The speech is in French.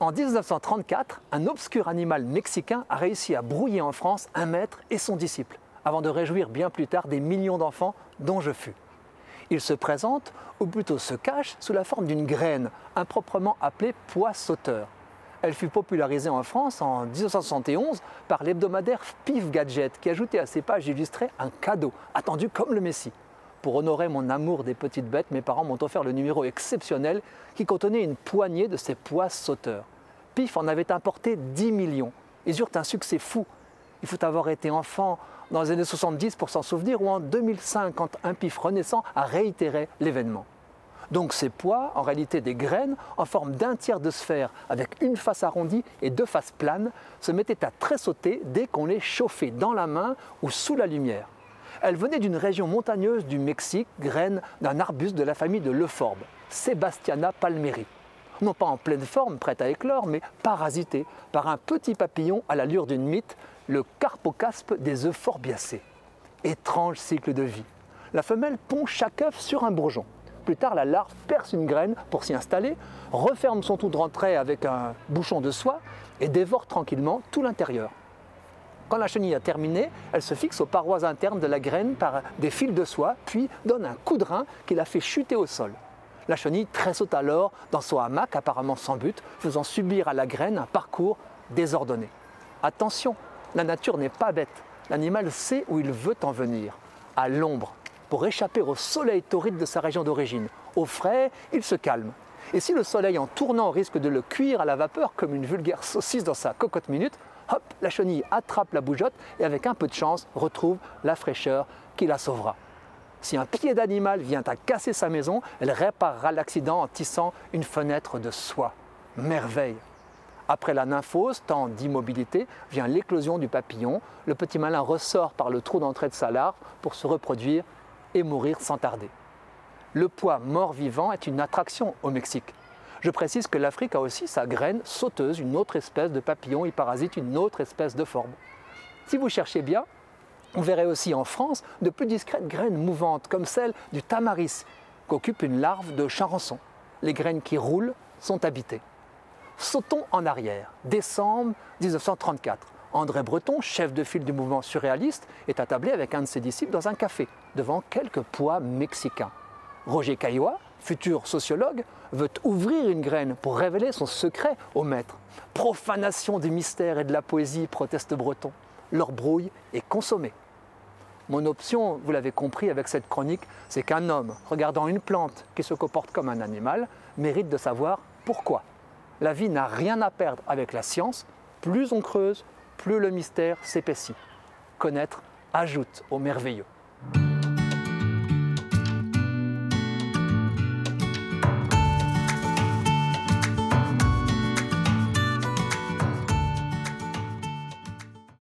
En 1934, un obscur animal mexicain a réussi à brouiller en France un maître et son disciple, avant de réjouir bien plus tard des millions d'enfants dont je fus. Il se présente, ou plutôt se cache, sous la forme d'une graine, improprement appelée pois sauteur. Elle fut popularisée en France en 1971 par l'hebdomadaire Pif Gadget, qui ajoutait à ses pages illustrées un cadeau, attendu comme le Messie. Pour honorer mon amour des petites bêtes, mes parents m'ont offert le numéro exceptionnel qui contenait une poignée de ces pois sauteurs. Pif en avait importé 10 millions. Ils eurent un succès fou. Il faut avoir été enfant dans les années 70 pour s'en souvenir ou en 2005 quand un Pif renaissant a réitéré l'événement. Donc ces pois, en réalité des graines, en forme d'un tiers de sphère avec une face arrondie et deux faces planes, se mettaient à tressauter dès qu'on les chauffait dans la main ou sous la lumière. Elles venaient d'une région montagneuse du Mexique, graines d'un arbuste de la famille de l'euphorbe, Sebastiana palmeri non pas en pleine forme, prête à éclore, mais parasité par un petit papillon à l'allure d'une mythe, le carpocaspe des euphorbiacées. Étrange cycle de vie. La femelle pond chaque œuf sur un bourgeon. Plus tard, la larve perce une graine pour s'y installer, referme son trou de rentrée avec un bouchon de soie et dévore tranquillement tout l'intérieur. Quand la chenille a terminé, elle se fixe aux parois internes de la graine par des fils de soie, puis donne un coup de rein qui la fait chuter au sol. La chenille tressaute alors dans son hamac, apparemment sans but, faisant subir à la graine un parcours désordonné. Attention, la nature n'est pas bête. L'animal sait où il veut en venir, à l'ombre, pour échapper au soleil torride de sa région d'origine. Au frais, il se calme. Et si le soleil en tournant risque de le cuire à la vapeur comme une vulgaire saucisse dans sa cocotte minute, hop, la chenille attrape la bougeotte et avec un peu de chance retrouve la fraîcheur qui la sauvera. Si un pied d'animal vient à casser sa maison, elle réparera l'accident en tissant une fenêtre de soie. Merveille Après la nymphose, temps d'immobilité, vient l'éclosion du papillon. Le petit malin ressort par le trou d'entrée de sa larve pour se reproduire et mourir sans tarder. Le poids mort-vivant est une attraction au Mexique. Je précise que l'Afrique a aussi sa graine sauteuse, une autre espèce de papillon y parasite une autre espèce de forme. Si vous cherchez bien, on verrait aussi en France de plus discrètes graines mouvantes, comme celle du tamaris, qu'occupe une larve de charançon. Les graines qui roulent sont habitées. Sautons en arrière, décembre 1934. André Breton, chef de file du mouvement surréaliste, est attablé avec un de ses disciples dans un café, devant quelques pois mexicains. Roger Caillois, futur sociologue, veut ouvrir une graine pour révéler son secret au maître. Profanation du mystère et de la poésie, proteste Breton. Leur brouille est consommée. Mon option, vous l'avez compris avec cette chronique, c'est qu'un homme, regardant une plante qui se comporte comme un animal, mérite de savoir pourquoi. La vie n'a rien à perdre avec la science. Plus on creuse, plus le mystère s'épaissit. Connaître ajoute au merveilleux.